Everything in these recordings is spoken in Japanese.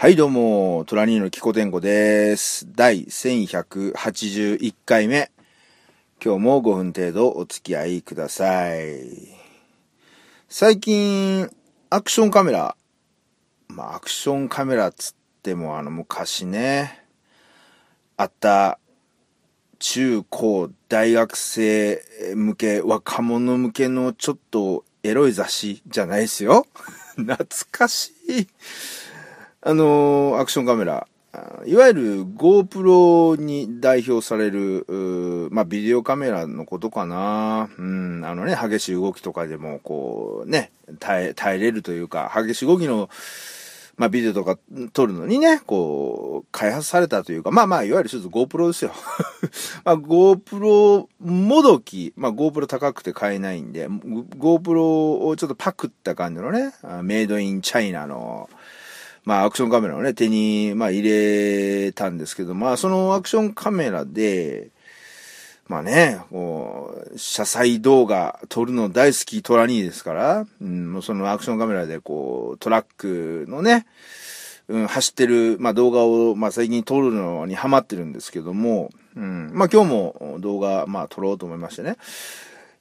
はい、どうも、トラニーのキコテンコです。第1181回目。今日も5分程度お付き合いください。最近、アクションカメラ。まあ、アクションカメラつっても、あの、昔ね、あった、中高大学生向け、若者向けのちょっとエロい雑誌じゃないですよ。懐かしい。あのーアクションカメラ。いわゆる GoPro に代表される、まあ、ビデオカメラのことかな。うん、あのね、激しい動きとかでも、こう、ね、耐え、耐えれるというか、激しい動きの、まあ、ビデオとか撮るのにね、こう、開発されたというか、まあまあ、いわゆる一つ GoPro ですよ。まあ、GoPro もどき、まあ、GoPro 高くて買えないんで、GoPro をちょっとパクった感じのね、メイドインチャイナの、まあ、アクションカメラをね、手に、まあ、入れたんですけど、まあ、そのアクションカメラで、まあね、こう、車載動画撮るの大好きトラニーですから、うん、そのアクションカメラでこう、トラックのね、うん、走ってる、まあ動画を、まあ最近撮るのにハマってるんですけども、うん、まあ今日も動画、まあ撮ろうと思いましてね。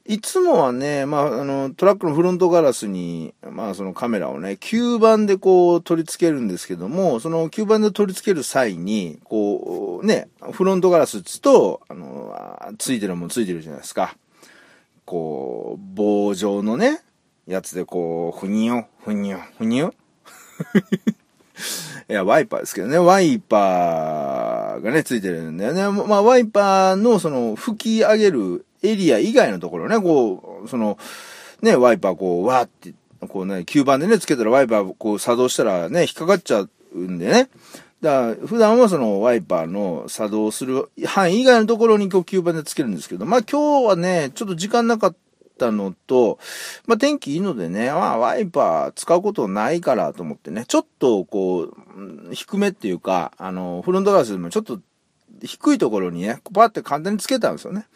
いつもはね、まあ、あの、トラックのフロントガラスに、まあ、そのカメラをね、吸盤でこう取り付けるんですけども、その吸盤で取り付ける際に、こう、ね、フロントガラスっつと、あの、ついてるもんついてるじゃないですか。こう、棒状のね、やつでこう、ふにょ、ふにょ、ふにょ。いや、ワイパーですけどね、ワイパーがね、ついてるんだよね。まあ、ワイパーのその、吹き上げるエリア以外のところね、こう、その、ね、ワイパーこう、わーって、こうね、吸盤でね、つけたらワイパーこう作動したらね、引っかかっちゃうんでね。だから、普段はそのワイパーの作動する範囲以外のところにこう吸盤でつけるんですけど、まあ今日はね、ちょっと時間なかったのと、まあ天気いいのでね、まあワイパー使うことないからと思ってね、ちょっとこう、低めっていうか、あの、フロントガラスでもちょっと低いところにね、パーって簡単につけたんですよね。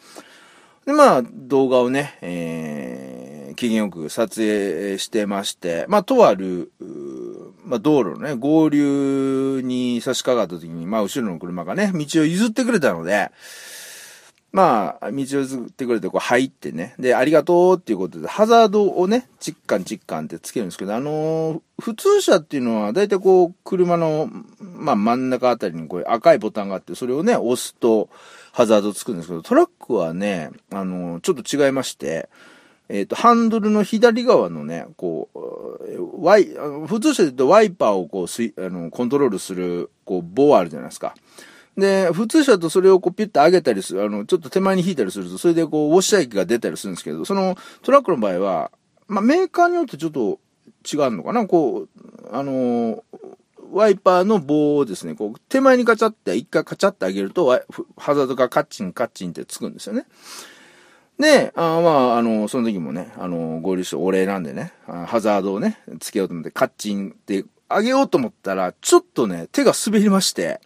で、まあ、動画をね、えー、機嫌よく撮影してまして、まあ、とある、まあ、道路のね、合流に差し掛かった時に、まあ、後ろの車がね、道を譲ってくれたので、まあ、道を譲ってくれて、こう入ってね、で、ありがとうっていうことで、ハザードをね、チッカンチッカンってつけるんですけど、あのー普通車っていうのは、だいたいこう、車の、まあ、真ん中あたりにこう赤いボタンがあって、それをね、押すと、ハザードつくんですけど、トラックはね、あのちょっと違いまして、えっ、と、ハンドルの左側のね、こう、ワイ、普通車で言うとワイパーをこう、スイあの、コントロールする、こう、棒あるじゃないですか。で、普通車とそれをこうピュッと上げたりする、あの、ちょっと手前に引いたりすると、それでこう、ウォッシャー液が出たりするんですけど、そのトラックの場合は、まあ、メーカーによってちょっと違うのかなこう、あのーワイパーの棒をですね、こう、手前にカチャって、一回カチャってあげると、ハザードがカッチンカッチンってつくんですよね。で、あまあ、あの、その時もね、あの、合流してお礼なんでね、ハザードをね、つけようと思って、カッチンってあげようと思ったら、ちょっとね、手が滑りまして、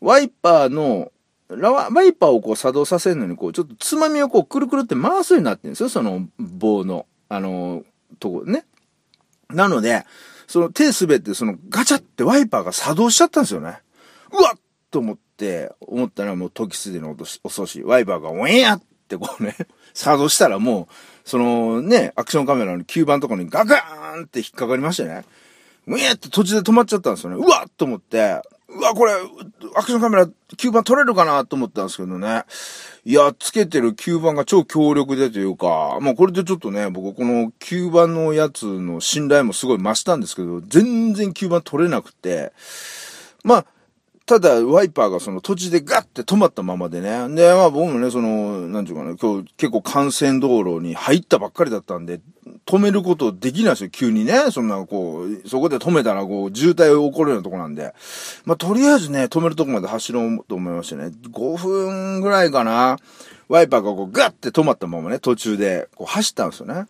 ワイパーの、ラワワイパーをこう作動させるのに、こう、ちょっとつまみをこう、くるくるって回すようになってるんですよ、その棒の、あの、とこね。なので、その手滑って、そのガチャってワイパーが作動しちゃったんですよね。うわっと思って、思ったらもう時すでに遅し、ワイパーがウェーやってこうね、作動したらもう、そのね、アクションカメラの吸盤とかにガガーンって引っかかりましてね。ウェーって途中で止まっちゃったんですよね。うわっと思って、うわ、これ、アクションカメラ吸盤取れるかなと思ったんですけどね。いや、つけてる吸盤が超強力でというか、まあこれでちょっとね、僕この吸盤のやつの信頼もすごい増したんですけど、全然吸盤取れなくて、まあ、ただ、ワイパーがその土地でガッて止まったままでね。で、まあ僕もね、その、なんていうかな、今日結構幹線道路に入ったばっかりだったんで、止めることできないですよ、急にね。そんな、こう、そこで止めたら、こう、渋滞起こるようなとこなんで。まあとりあえずね、止めるとこまで走ろうと思いましてね。5分ぐらいかな。ワイパーがこう、ガッて止まったままね、途中で、こう、走ったんですよね。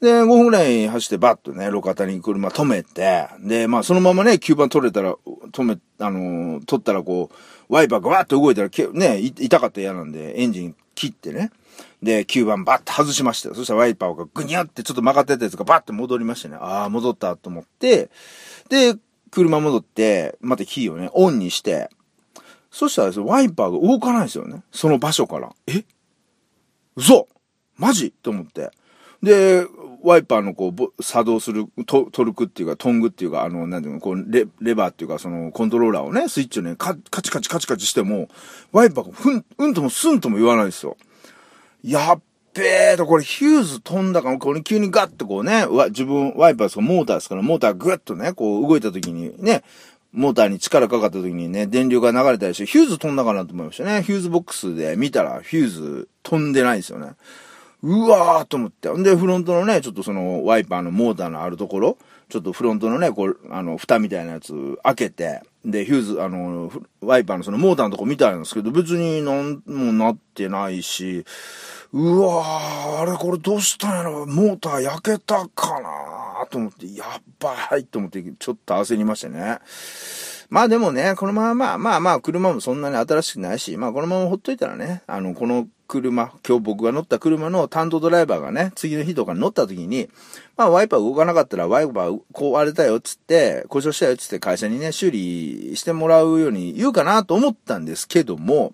で、5分ぐらい走ってバッとね、路肩に車止めて、で、まあそのままね、吸盤取れたら、止め、あのー取ったらこう、ワイパーがわーっと動いたら、ね、痛かったら嫌なんで、エンジン切ってね。で、吸盤バッと外しました。そしたらワイパーがグニャってちょっと曲がってたやつがバッと戻りましてね。ああ、戻ったと思って、で、車戻って、またキーをね、オンにして、そしたらですね、ワイパーが動かないんですよね。その場所から。え嘘マジと思って。で、ワイパーのこう、作動するトトルクっていうか、トングっていうか、あの、なんていうの、こうレ、レバーっていうか、その、コントローラーをね、スイッチをね、カチカチカチカチしても、ワイパーがふん、うんともすんとも言わないですよ。やっべーと、これヒューズ飛んだかも、これ急にガッとこうね、わ自分、ワイパーですかモーターですから、モーターグッとね、こう動いた時にね、モーターに力かかった時にね、電流が流れたりして、ヒューズ飛んだかなと思いましたね。ヒューズボックスで見たら、ヒューズ飛んでないですよね。うわーと思って。んで、フロントのね、ちょっとその、ワイパーのモーターのあるところ、ちょっとフロントのね、こう、あの、蓋みたいなやつ開けて、で、ヒューズ、あの、ワイパーのそのモーターのとこ見たんですけど、別になんもなってないし、うわー、あれこれどうしたんやろモーター焼けたかなと思って、やっばいと思って、ちょっと焦りましてね。まあでもね、このまま、まあまあまあ、車もそんなに新しくないし、まあこのままほっといたらね、あの、この車、今日僕が乗った車の担当ドライバーがね、次の日とかに乗った時に、まあワイパー動かなかったらワイパー壊れたよっつって、故障したよっつって会社にね、修理してもらうように言うかなと思ったんですけども、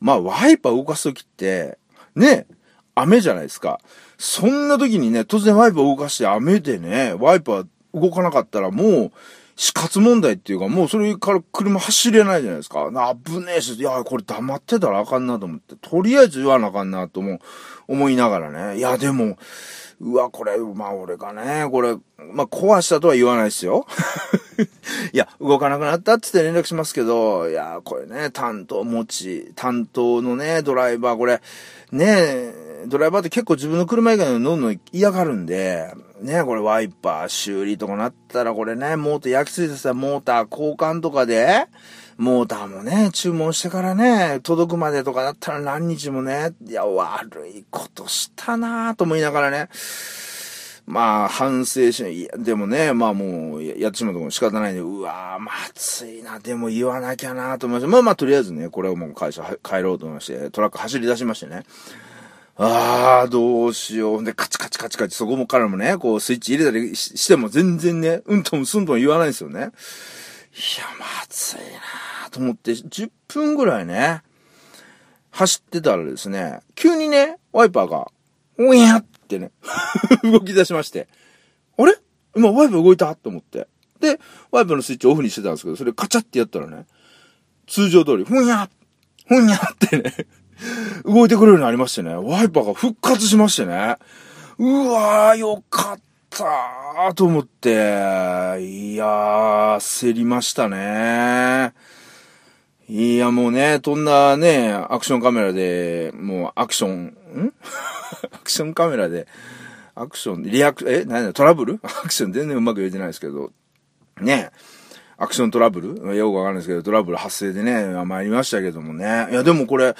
まあワイパー動かす時って、ね、雨じゃないですか。そんな時にね、突然ワイパー動かして雨でね、ワイパー動かなかったらもう、死活問題っていうか、もうそれから車走れないじゃないですか。危ねえし、いや、これ黙ってたらあかんなと思って、とりあえず言わなあかんなとも思いながらね。いや、でも、うわ、これ、まあ俺がね、これ、まあ壊したとは言わないですよ。いや、動かなくなったってって連絡しますけど、いや、これね、担当持ち、担当のね、ドライバー、これ、ねドライバーって結構自分の車以外の乗るの嫌がるんで、ねこれワイパー修理とかなったらこれね、モーター焼き付いてさ、モーター交換とかで、モーターもね、注文してからね、届くまでとかだったら何日もね、いや、悪いことしたなぁと思いながらね、まあ、反省しないや。でもね、まあもう、やってしまうとも仕方ないんで、うわぁ、まずいな、でも言わなきゃなと思いました。まあまあ、とりあえずね、これをもう会社帰ろうと思いまして、トラック走り出しましてね。ああ、どうしよう。で、カチカチカチカチ、そこもからもね、こう、スイッチ入れたりしても全然ね、うんともすんとも言わないんですよね。いや、まずいなと思って、10分ぐらいね、走ってたらですね、急にね、ワイパーが、おやってね、動き出しまして、あれ？今ワイパー動いた？と思って。で、ワイパーのスイッチオフにしてたんですけど、それカチャってやったらね、通常通り、ふんやふんやってね動いてくれるようになりましてね、ワイパーが復活しましてね、うわー、よかったーと思って、いやー、焦りましたね。いや、もうね、そんなね、アクションカメラで、もうアクション、ん？アクションカメラで、アクション、リアク、え何だ、トラブル？アクション全然うまく言えてないですけど、ね。アクショントラブル？よくわかんないですけど、トラブル発生でね、参りましたけどもね。いや、でもこれ、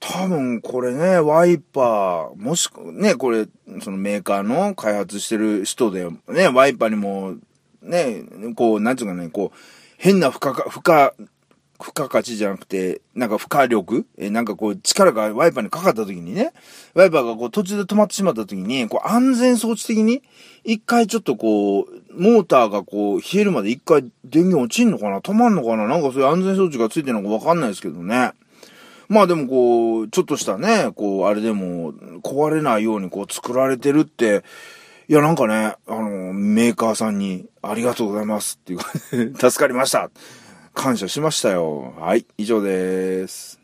多分これね、ワイパー、もしくね、これ、そのメーカーの開発してる人で、ね、ワイパーにも、ね、こう、なんつうかね、こう、変な負荷、負荷、付加価値じゃなくて、なんか負荷力？え、なんかこう力がワイパーにかかった時にね、ワイパーがこう途中で止まってしまった時に、こう安全装置的に、一回ちょっとこう、モーターがこう冷えるまで一回電源落ちんのかな？止まんのかな？なんかそういう安全装置がついてるのかわかんないですけどね。まあでもこう、ちょっとしたね、こう、あれでも壊れないようにこう作られてるって、いやなんかね、あの、メーカーさんにありがとうございますっていうか 助かりました。感謝しましたよ。はい、以上です。